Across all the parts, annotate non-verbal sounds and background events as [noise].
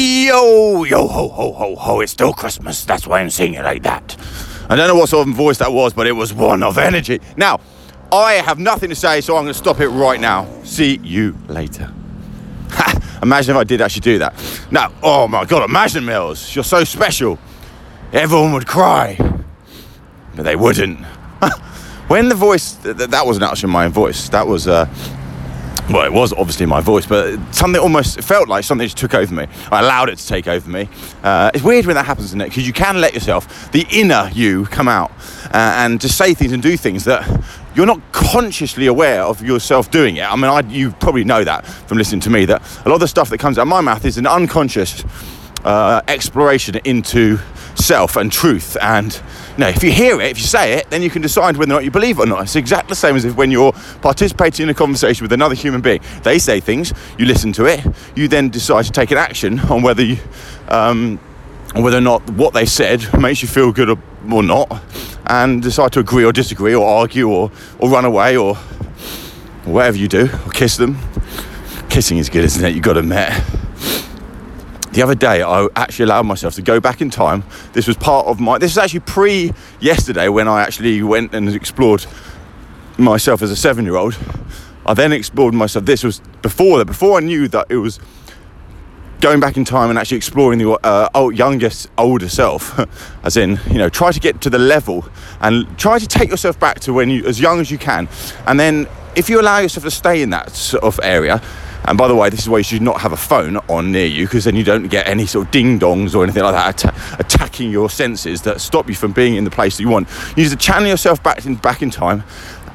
Yo, yo, ho, ho, ho, ho, it's still Christmas. That's why I'm singing like that. I don't know what sort of voice that was, but it was one of energy. Now, I have nothing to say, so I'm going to stop it right now. See you later. Imagine if I did actually do that. Now, oh my god, imagine Mills, you're so special. Everyone would cry, but they wouldn't. [laughs] when the voice, th- th- that wasn't actually my voice, that was, uh, well, it was obviously my voice, but something almost felt like something just took over me. I allowed it to take over me. Uh, it's weird when that happens, isn't it? Because you can let yourself, the inner you, come out uh, and just say things and do things that you're not consciously aware of yourself doing it. I mean, I, you probably know that from listening to me that a lot of the stuff that comes out of my mouth is an unconscious uh, exploration into self and truth. And you know, if you hear it, if you say it, then you can decide whether or not you believe it or not. It's exactly the same as if when you're participating in a conversation with another human being, they say things, you listen to it, you then decide to take an action on whether you. Um, whether or not what they said makes you feel good or, not, and decide to agree or disagree, or argue, or, or run away, or, or whatever you do, or kiss them. Kissing is good, isn't it? You've got to admit. The other day, I actually allowed myself to go back in time. This was part of my. This is actually pre yesterday when I actually went and explored myself as a seven year old. I then explored myself. This was before that, before I knew that it was going back in time and actually exploring the uh, old, youngest, older self, [laughs] as in, you know, try to get to the level and try to take yourself back to when you, as young as you can. And then, if you allow yourself to stay in that sort of area, and by the way, this is why you should not have a phone on near you because then you don't get any sort of ding dongs or anything like that atta- attacking your senses that stop you from being in the place that you want. You need to channel yourself back in, back in time.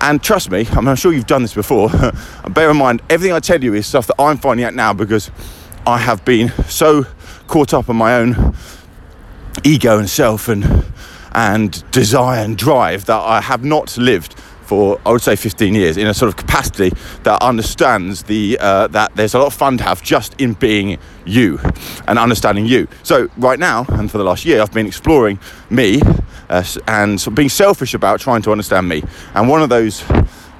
And trust me, I mean, I'm sure you've done this before. [laughs] bear in mind, everything I tell you is stuff that I'm finding out now because I have been so caught up in my own ego and self and and desire and drive that I have not lived for I would say 15 years in a sort of capacity that understands the uh, that there's a lot of fun to have just in being you and understanding you. So right now and for the last year, I've been exploring me uh, and sort of being selfish about trying to understand me. And one of those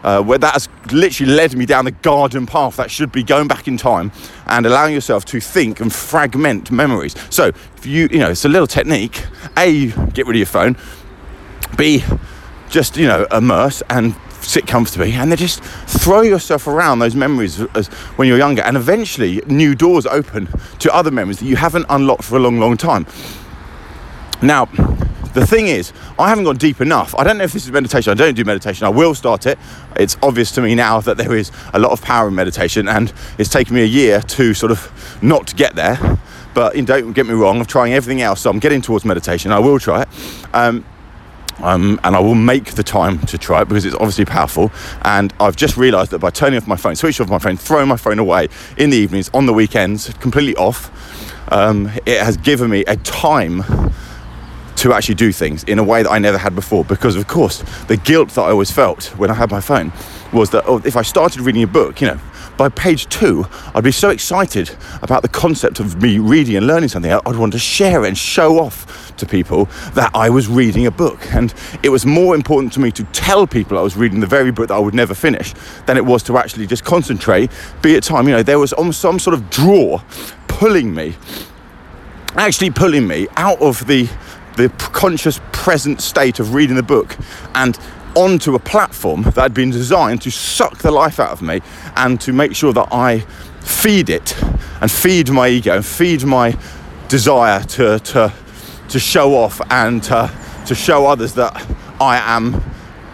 uh, where that has literally led me down the garden path that should be going back in time and allowing yourself to think and fragment memories. So, if you, you know, it's a little technique. A, get rid of your phone. B, just, you know, immerse and sit comfortably and then just throw yourself around those memories as, when you're younger and eventually new doors open to other memories that you haven't unlocked for a long long time now the thing is, I haven't gone deep enough. I don't know if this is meditation. I don't do meditation. I will start it. It's obvious to me now that there is a lot of power in meditation, and it's taken me a year to sort of not get there. But don't get me wrong, I'm trying everything else, so I'm getting towards meditation. I will try it. Um, um, and I will make the time to try it because it's obviously powerful. And I've just realised that by turning off my phone, switching off my phone, throwing my phone away in the evenings, on the weekends, completely off, um, it has given me a time to actually do things in a way that I never had before. Because, of course, the guilt that I always felt when I had my phone was that oh, if I started reading a book, you know, by page two, I'd be so excited about the concept of me reading and learning something. I'd want to share it and show off to people that I was reading a book. And it was more important to me to tell people I was reading the very book that I would never finish than it was to actually just concentrate, be at time. You know, there was some sort of draw pulling me, actually pulling me out of the the conscious present state of reading the book and onto a platform that had been designed to suck the life out of me and to make sure that I feed it and feed my ego and feed my desire to to to show off and to, to show others that I am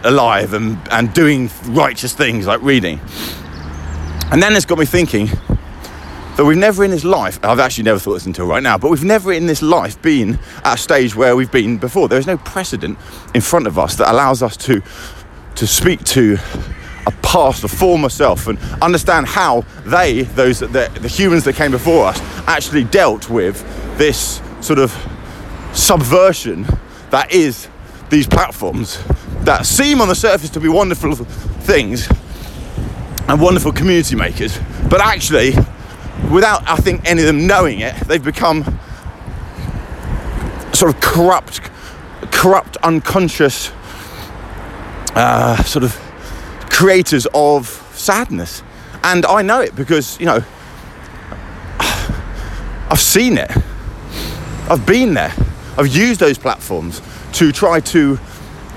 alive and, and doing righteous things like reading. And then it's got me thinking, that we've never in this life, I've actually never thought this until right now, but we've never in this life been at a stage where we've been before. There is no precedent in front of us that allows us to, to speak to a past, a former self, and understand how they, those the, the humans that came before us, actually dealt with this sort of subversion that is these platforms that seem on the surface to be wonderful things and wonderful community makers, but actually without I think any of them knowing it, they've become sort of corrupt, corrupt, unconscious uh, sort of creators of sadness. And I know it because, you know, I've seen it. I've been there. I've used those platforms to try to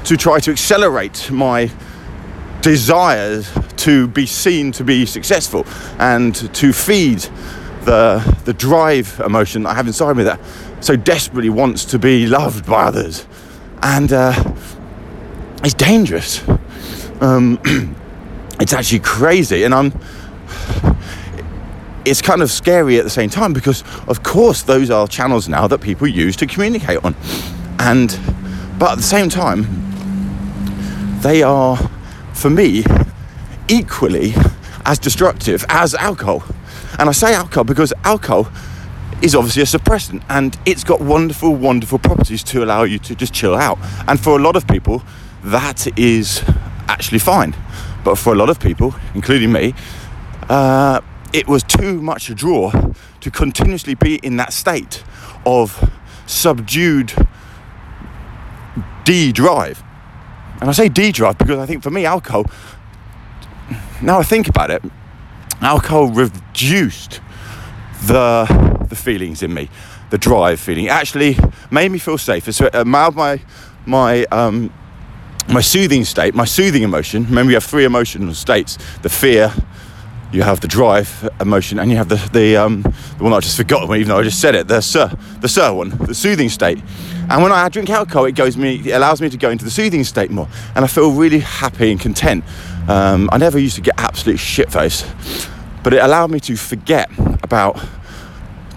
to try to accelerate my desires to be seen to be successful and to feed the the drive emotion I have inside me that so desperately wants to be loved by others, and uh, it's dangerous. Um, [clears throat] it's actually crazy, and I'm. It's kind of scary at the same time because, of course, those are channels now that people use to communicate on, and but at the same time, they are, for me, equally as destructive as alcohol. And I say alcohol because alcohol is obviously a suppressant and it's got wonderful, wonderful properties to allow you to just chill out. And for a lot of people, that is actually fine. But for a lot of people, including me, uh, it was too much a draw to continuously be in that state of subdued D drive. And I say D drive because I think for me, alcohol, now I think about it, alcohol reduced the the feelings in me, the drive feeling. It actually made me feel safer. So it allowed my my um, my soothing state, my soothing emotion. Remember, you have three emotional states: the fear, you have the drive emotion, and you have the the um, the one I just forgot, even though I just said it. The sir, the sir one, the soothing state. And when I drink alcohol, it goes me, it allows me to go into the soothing state more, and I feel really happy and content. Um, I never used to get absolute shit face, but it allowed me to forget about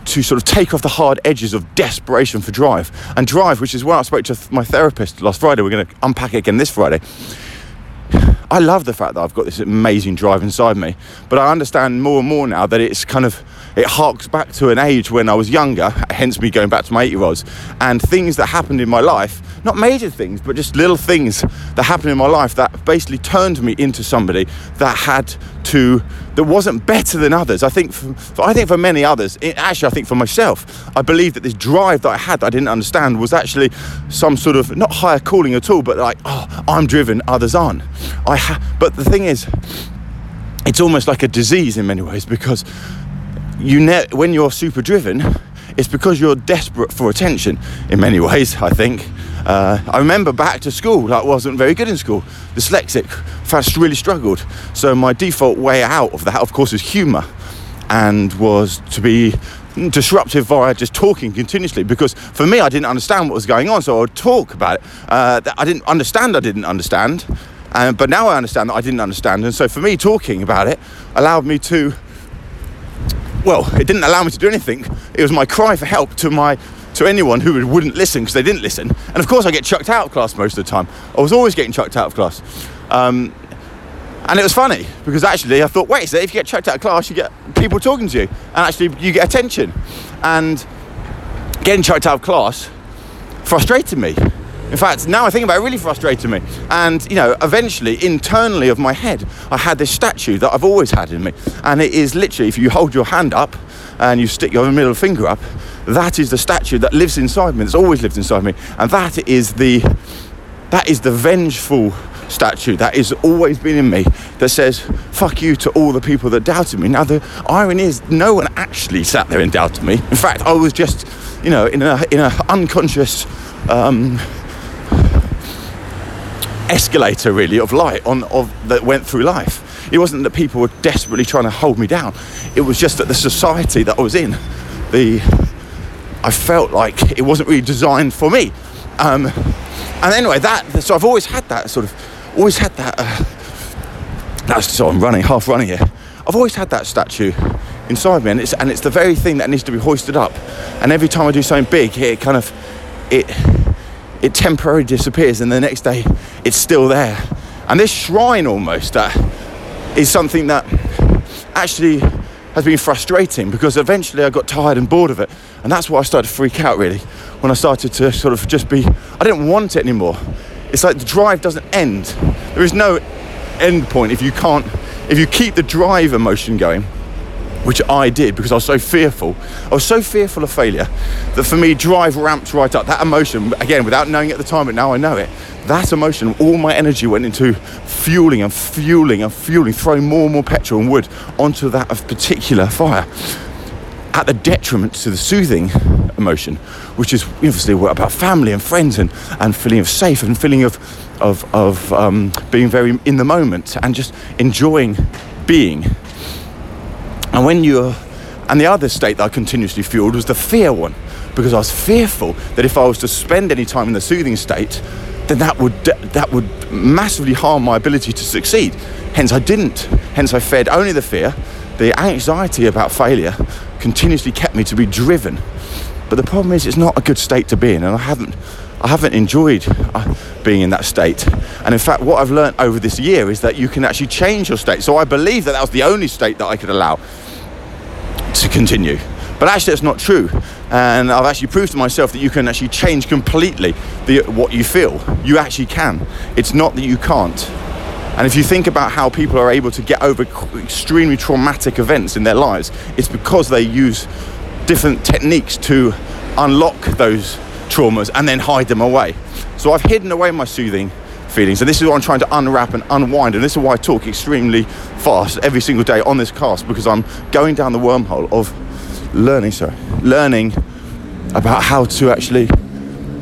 to sort of take off the hard edges of desperation for drive. And drive, which is why I spoke to my therapist last Friday, we're going to unpack it again this Friday. I love the fact that I've got this amazing drive inside me, but I understand more and more now that it's kind of it harks back to an age when I was younger, hence me going back to my eight year olds, and things that happened in my life, not major things, but just little things that happened in my life that basically turned me into somebody that had to that wasn't better than others. I think for, for I think for many others, it, actually I think for myself, I believe that this drive that I had that I didn't understand was actually some sort of not higher calling at all, but like oh I'm driven, others aren't. I ha- but the thing is, it's almost like a disease in many ways because you ne- when you're super driven, it's because you're desperate for attention in many [laughs] ways. I think. Uh, I remember back to school, I wasn't very good in school, dyslexic, fast, really struggled. So my default way out of that, of course, was humour, and was to be disruptive via just talking continuously because for me I didn't understand what was going on so I would talk about it uh, I didn't understand I didn't understand um, but now I understand that I didn't understand and so for me talking about it allowed me to well, it didn't allow me to do anything. It was my cry for help to my to anyone who wouldn't listen because they didn't listen. And of course, I get chucked out of class most of the time. I was always getting chucked out of class. Um, and it was funny because actually I thought, wait, so if you get chucked out of class, you get people talking to you, and actually you get attention. And getting chucked out of class frustrated me. In fact, now I think about it, it really frustrated me. And, you know, eventually, internally of my head, I had this statue that I've always had in me. And it is literally, if you hold your hand up and you stick your middle finger up, that is the statue that lives inside me, that's always lived inside me. And that is the, that is the vengeful statue that has always been in me that says, fuck you to all the people that doubted me. Now, the irony is, no one actually sat there and doubted me. In fact, I was just, you know, in a, in a unconscious, um, escalator really of light on of that went through life. It wasn't that people were desperately trying to hold me down. It was just that the society that I was in, the I felt like it wasn't really designed for me. Um, and anyway, that so I've always had that sort of, always had that. Uh, that's so I'm running, half running here. I've always had that statue inside me, and it's and it's the very thing that needs to be hoisted up. And every time I do something big, it kind of it it temporarily disappears, and the next day it's still there. And this shrine almost is something that actually has been frustrating because eventually I got tired and bored of it. And that's why I started to freak out really when I started to sort of just be, I didn't want it anymore. It's like the drive doesn't end. There is no end point if you can't, if you keep the drive emotion going, which I did because I was so fearful. I was so fearful of failure that for me, drive ramped right up. That emotion, again, without knowing at the time, but now I know it, that emotion, all my energy went into fueling and fueling and fueling, throwing more and more petrol and wood onto that particular fire. at the detriment to the soothing emotion, which is obviously about family and friends and, and feeling of safe and feeling of, of, of um, being very in the moment and just enjoying being. And when you're, and the other state that I continuously fueled was the fear one, because I was fearful that if I was to spend any time in the soothing state, then that would that would massively harm my ability to succeed. Hence, I didn't. Hence, I fed only the fear. The anxiety about failure continuously kept me to be driven. But the problem is, it's not a good state to be in, and I haven't. I haven't enjoyed uh, being in that state. And in fact, what I've learned over this year is that you can actually change your state. So I believe that that was the only state that I could allow to continue. But actually, that's not true. And I've actually proved to myself that you can actually change completely the, what you feel. You actually can. It's not that you can't. And if you think about how people are able to get over extremely traumatic events in their lives, it's because they use different techniques to unlock those traumas and then hide them away. So I've hidden away my soothing feelings, and this is what I'm trying to unwrap and unwind. And this is why I talk extremely fast every single day on this cast because I'm going down the wormhole of learning, sorry, learning about how to actually,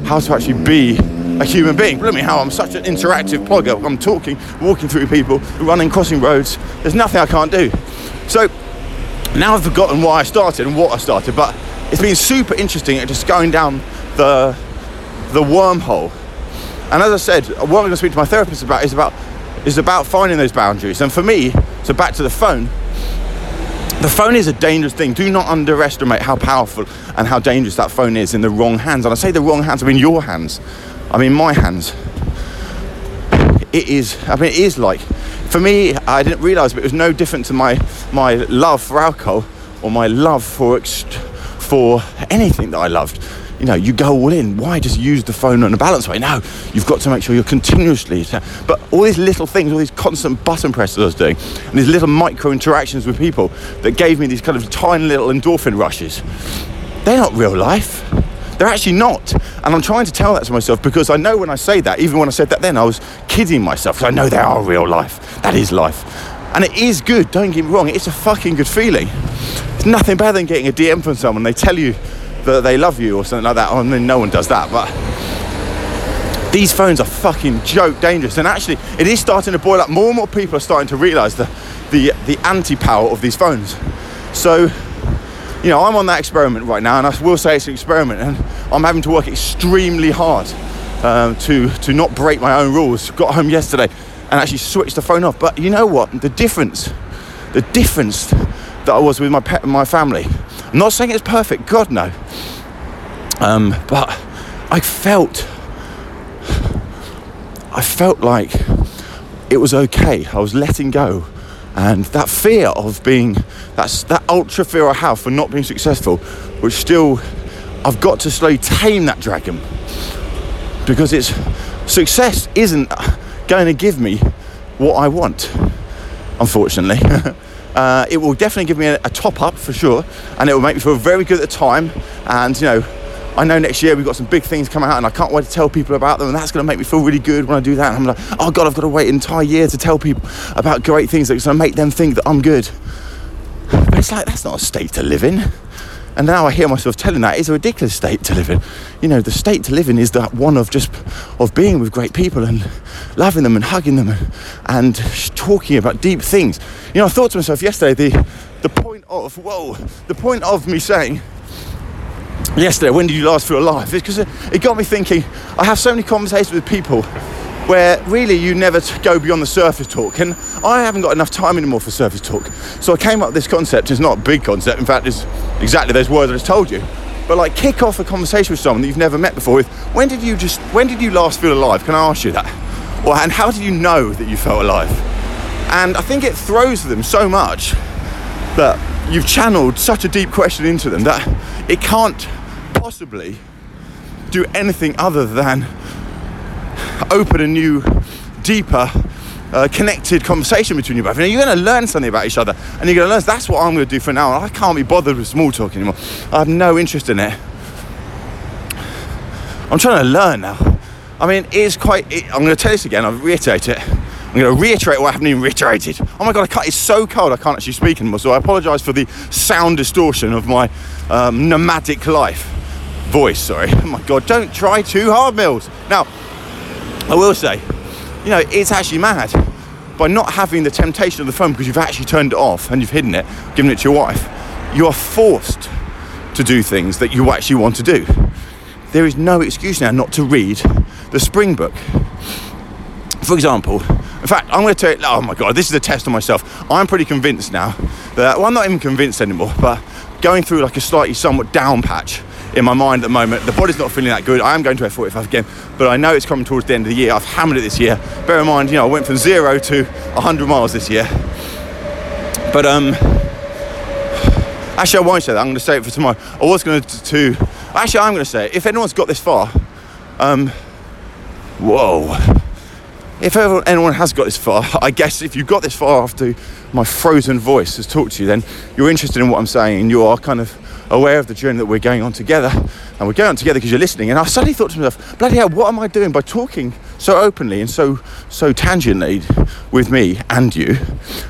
how to actually be a human being. Look at me how I'm such an interactive blogger. I'm talking, walking through people, running, crossing roads. There's nothing I can't do. So now I've forgotten why I started and what I started, but it's been super interesting at just going down the the wormhole. And as I said, what I'm going to speak to my therapist about is about is about finding those boundaries. And for me, so back to the phone, the phone is a dangerous thing. Do not underestimate how powerful and how dangerous that phone is in the wrong hands. And I say the wrong hands, I mean your hands. I mean my hands. It is, I mean, it is like, for me, I didn't realise, but it was no different to my, my love for alcohol or my love for, for anything that I loved you know, you go all in. Why just use the phone on a balance way? No, you've got to make sure you're continuously. But all these little things, all these constant button presses I was doing, and these little micro interactions with people that gave me these kind of tiny little endorphin rushes, they're not real life. They're actually not. And I'm trying to tell that to myself because I know when I say that, even when I said that then, I was kidding myself I know they are real life. That is life. And it is good, don't get me wrong, it's a fucking good feeling. It's nothing better than getting a DM from someone, they tell you that they love you or something like that. I mean, no one does that, but these phones are fucking joke dangerous. And actually, it is starting to boil up. More and more people are starting to realise the, the, the anti power of these phones. So, you know, I'm on that experiment right now, and I will say it's an experiment, and I'm having to work extremely hard um, to, to not break my own rules. Got home yesterday and actually switched the phone off. But you know what? The difference, the difference that I was with my pet, my family. I'm not saying it's perfect, God no. Um, but I felt, I felt like it was okay. I was letting go, and that fear of being, that's that ultra fear I have for not being successful, which still, I've got to slowly tame that dragon because it's success isn't going to give me what I want, unfortunately. [laughs] uh, it will definitely give me a, a top up for sure, and it will make me feel very good at the time. And you know, I know next year we've got some big things coming out and I can't wait to tell people about them and that's going to make me feel really good when I do that. And I'm like, oh God, I've got to wait an entire year to tell people about great things that's going to make them think that I'm good. But it's like, that's not a state to live in. And now I hear myself telling that it's a ridiculous state to live in. You know, the state to live in is that one of just of being with great people and loving them and hugging them and, and talking about deep things. You know, I thought to myself yesterday the the point of whoa, the point of me saying yesterday, when did you last feel alive? Because it got me thinking. I have so many conversations with people where really you never go beyond the surface talk, and I haven't got enough time anymore for surface talk. So I came up with this concept. It's not a big concept. In fact, it's exactly those words I just told you. But like, kick off a conversation with someone that you've never met before with. When did you just? When did you last feel alive? Can I ask you that? Or and how did you know that you felt alive? And I think it throws them so much that you've channeled such a deep question into them that it can't possibly do anything other than open a new, deeper, uh, connected conversation between you both. And you're going to learn something about each other, and you're going to learn. That's what I'm going to do for now. I can't be bothered with small talk anymore. I have no interest in it. I'm trying to learn now. I mean, it is quite. It, I'm going to tell this again. I'll reiterate it. I'm going to reiterate what I haven't even reiterated. Oh my god, I can't, it's so cold I can't actually speak anymore. So I apologise for the sound distortion of my um, nomadic life voice. Sorry. [laughs] Oh my god, don't try too hard, Mills. Now, I will say, you know, it's actually mad by not having the temptation of the phone because you've actually turned it off and you've hidden it, given it to your wife. You are forced to do things that you actually want to do. There is no excuse now not to read the spring book. For example, in fact, I'm going to tell you, oh my God, this is a test on myself. I'm pretty convinced now that, well, I'm not even convinced anymore, but going through like a slightly somewhat down patch in my mind at the moment. The body's not feeling that good. I am going to F45 again, but I know it's coming towards the end of the year. I've hammered it this year. Bear in mind, you know, I went from zero to 100 miles this year. But um, actually, I won't say that. I'm going to say it for tomorrow. I was going to, to actually, I'm going to say it. If anyone's got this far, um, whoa if anyone has got this far, I guess if you've got this far after my frozen voice has talked to you, then you're interested in what I'm saying and you are kind of aware of the journey that we're going on together. And we're going on together because you're listening. And I suddenly thought to myself, bloody hell, what am I doing by talking so openly and so so tangentially with me and you?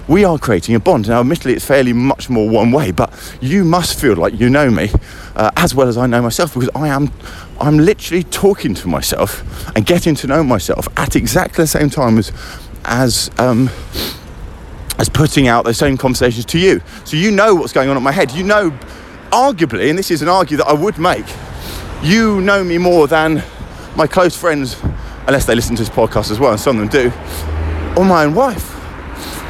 We are creating a bond. Now, admittedly, it's fairly much more one way, but you must feel like you know me uh, as well as I know myself because I am I'm literally talking to myself and getting to know myself at exactly the same time as as um, as putting out those same conversations to you. So you know what's going on in my head. You know, arguably, and this is an argument that I would make, you know me more than my close friends, unless they listen to this podcast as well, and some of them do, or my own wife,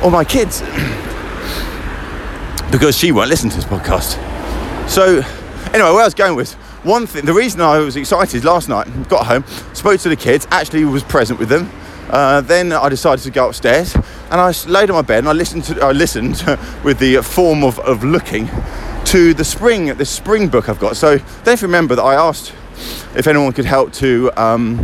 or my kids, [clears throat] because she won't listen to this podcast. So, anyway, where I was going with one thing, the reason I was excited last night, got home, spoke to the kids, actually was present with them. Uh, then I decided to go upstairs and I laid on my bed and I listened to I listened [laughs] with the form of, of looking to the spring the spring book I've got. So don't remember that I asked if anyone could help to um,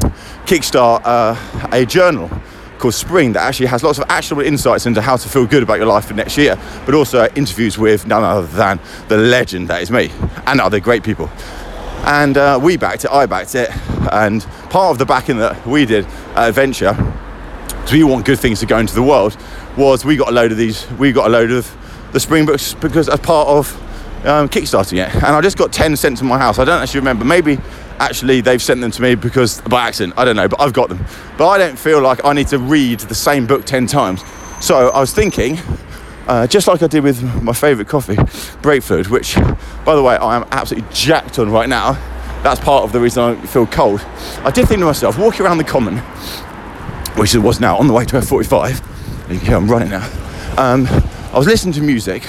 kickstart uh, a journal called Spring that actually has lots of actionable insights into how to feel good about your life for next year, but also interviews with none other than the legend that is me and other great people and uh, we backed it, I backed it, and part of the backing that we did at Adventure, because we want good things to go into the world, was we got a load of these, we got a load of the Spring books because as part of um, kickstarting it, and I just got 10 sent to my house. I don't actually remember, maybe actually they've sent them to me because by accident, I don't know, but I've got them. But I don't feel like I need to read the same book 10 times. So I was thinking, uh, just like I did with my favourite coffee, Breakford, which, by the way, I am absolutely jacked on right now. That's part of the reason I feel cold. I did think to myself, walking around the common, which it was now on the way to F45, you can hear I'm running now. Um, I was listening to music.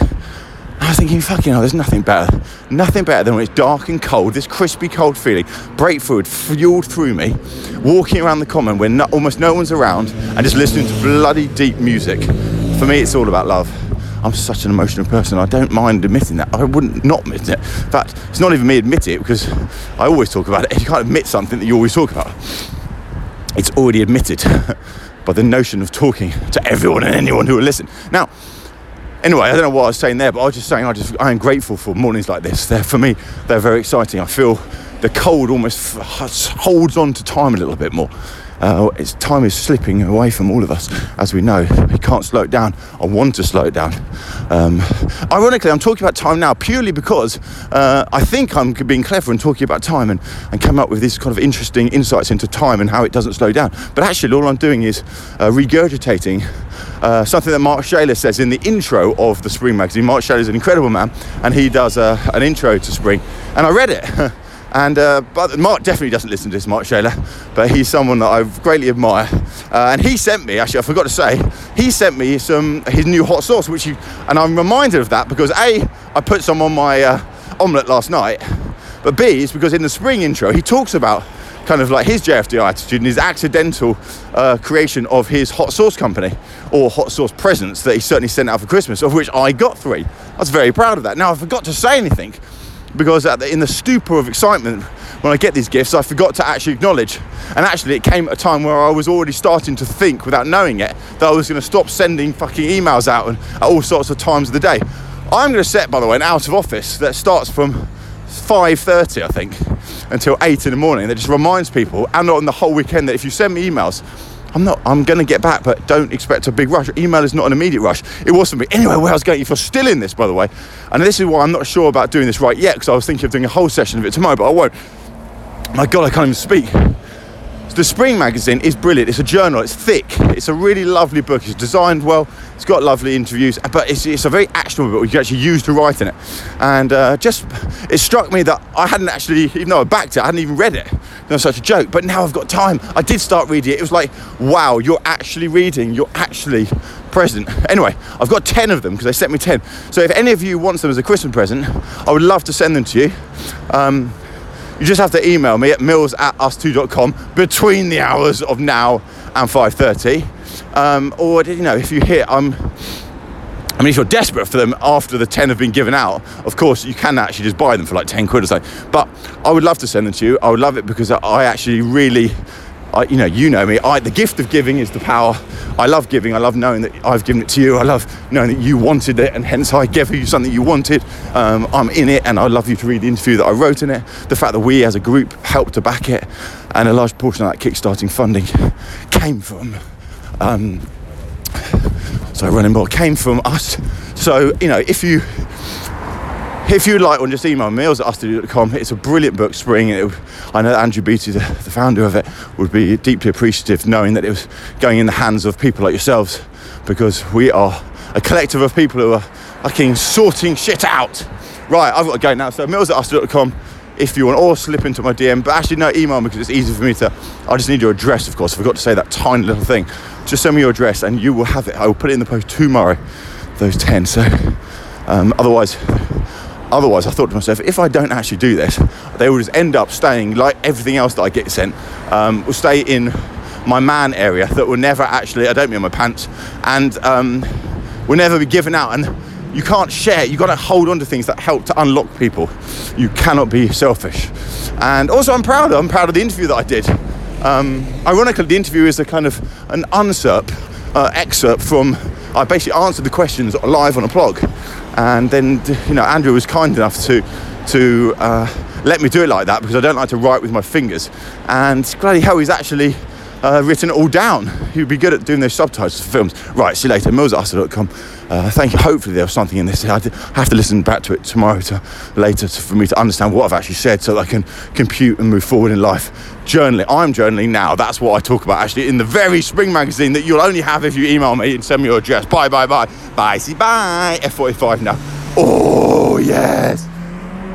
I was thinking, fucking hell, there's nothing better. Nothing better than when it's dark and cold, this crispy cold feeling, breakford fueled through me, walking around the common where no, almost no one's around and just listening to bloody deep music. For me, it's all about love. I'm such an emotional person. I don't mind admitting that. I wouldn't not admit it. In fact, it's not even me admit it because I always talk about it. [laughs] You can't admit something that you always talk about. It's already admitted [laughs] by the notion of talking to everyone and anyone who will listen. Now, anyway, I don't know what I was saying there, but I was just saying I just I am grateful for mornings like this. They're for me, they're very exciting. I feel the cold almost holds on to time a little bit more. Uh, its time is slipping away from all of us, as we know. We can't slow it down. I want to slow it down. Um, ironically, I'm talking about time now purely because uh, I think I'm being clever and talking about time and, and come up with these kind of interesting insights into time and how it doesn't slow down. But actually, all I'm doing is uh, regurgitating uh, something that Mark Shayler says in the intro of the Spring magazine. Mark Shayler is an incredible man, and he does uh, an intro to Spring. And I read it. [laughs] And uh, but Mark definitely doesn't listen to this, Mark Shayler, but he's someone that I greatly admire. Uh, and he sent me, actually, I forgot to say, he sent me some his new hot sauce, which he, and I'm reminded of that because a I put some on my uh, omelette last night, but b is because in the spring intro he talks about kind of like his JFD attitude and his accidental uh, creation of his hot sauce company or hot sauce presents that he certainly sent out for Christmas, of which I got three. I was very proud of that. Now I forgot to say anything because in the stupor of excitement when I get these gifts, I forgot to actually acknowledge. And actually, it came at a time where I was already starting to think, without knowing it, that I was going to stop sending fucking emails out and at all sorts of times of the day. I'm going to set, by the way, an out of office that starts from 5:30, I think, until 8 in the morning. That just reminds people, and on the whole weekend, that if you send me emails I'm not. I'm going to get back, but don't expect a big rush. Email is not an immediate rush. It was for me. Anyway, where I was going, if you're still in this, by the way, and this is why I'm not sure about doing this right yet, because I was thinking of doing a whole session of it tomorrow, but I won't. My God, I can't even speak. The Spring magazine is brilliant. It's a journal. It's thick. It's a really lovely book. It's designed well. It's got lovely interviews, but it's, it's a very actionable book. You can actually use to write in it. And uh, just it struck me that I hadn't actually, even though I backed it, I hadn't even read it. Was such a joke. But now I've got time. I did start reading it. It was like, wow, you're actually reading. You're actually present. Anyway, I've got 10 of them because they sent me 10. So if any of you wants them as a Christmas present, I would love to send them to you. Um, you just have to email me at mills at ustwo.com between the hours of now and 5.30. Um, or, you know, if you hit, um, I mean, if you're desperate for them after the 10 have been given out, of course, you can actually just buy them for like 10 quid or something. But I would love to send them to you. I would love it because I actually really I, you know, you know me. I, the gift of giving is the power. I love giving. I love knowing that I've given it to you. I love knowing that you wanted it, and hence I gave you something you wanted. Um, I'm in it, and I love you to read the interview that I wrote in it. The fact that we, as a group, helped to back it, and a large portion of that kickstarting funding came from. Um, so running board came from us. So you know, if you if you'd like one, just email me, at ustwo.com. It's a brilliant book, Spring. It, I know Andrew Beattie, the, the, founder of it, would be deeply appreciative knowing that it was going in the hands of people like yourselves because we are a collective of people who are fucking sorting shit out. Right, I've got to go now. So mills at ustwo.com if you want, or slip into my DM. But actually, no, email me because it's easy for me to. I just need your address, of course. I forgot to say that tiny little thing. Just send me your address and you will have it. I will put it in the post tomorrow, those 10. So, um, otherwise, Otherwise, I thought to myself, if I don't actually do this, they will just end up staying like everything else that I get sent, um, will stay in my man area that will never actually, I don't mean my pants, and um, will never be given out. And you can't share, you've got to hold on to things that help to unlock people. You cannot be selfish. And also, I'm proud of, I'm proud of the interview that I did. Um, ironically, the interview is a kind of an usurp, uh, excerpt from, I basically answered the questions live on a blog and then you know Andrew was kind enough to to uh, let me do it like that because I don't like to write with my fingers. And bloody hell, he's actually uh, written it all down. He'd be good at doing those subtitles for films. Right, see you later. Mills@ustwo.com. Uh, thank you. Hopefully there was something in this. I have to listen back to it tomorrow to later to, for me to understand what I've actually said so that I can compute and move forward in life. Journaling. I'm journaling now. That's what I talk about actually in the very spring magazine that you'll only have if you email me and send me your address. Bye, bye, bye. Bye, see, bye. F45 now. Oh, yes.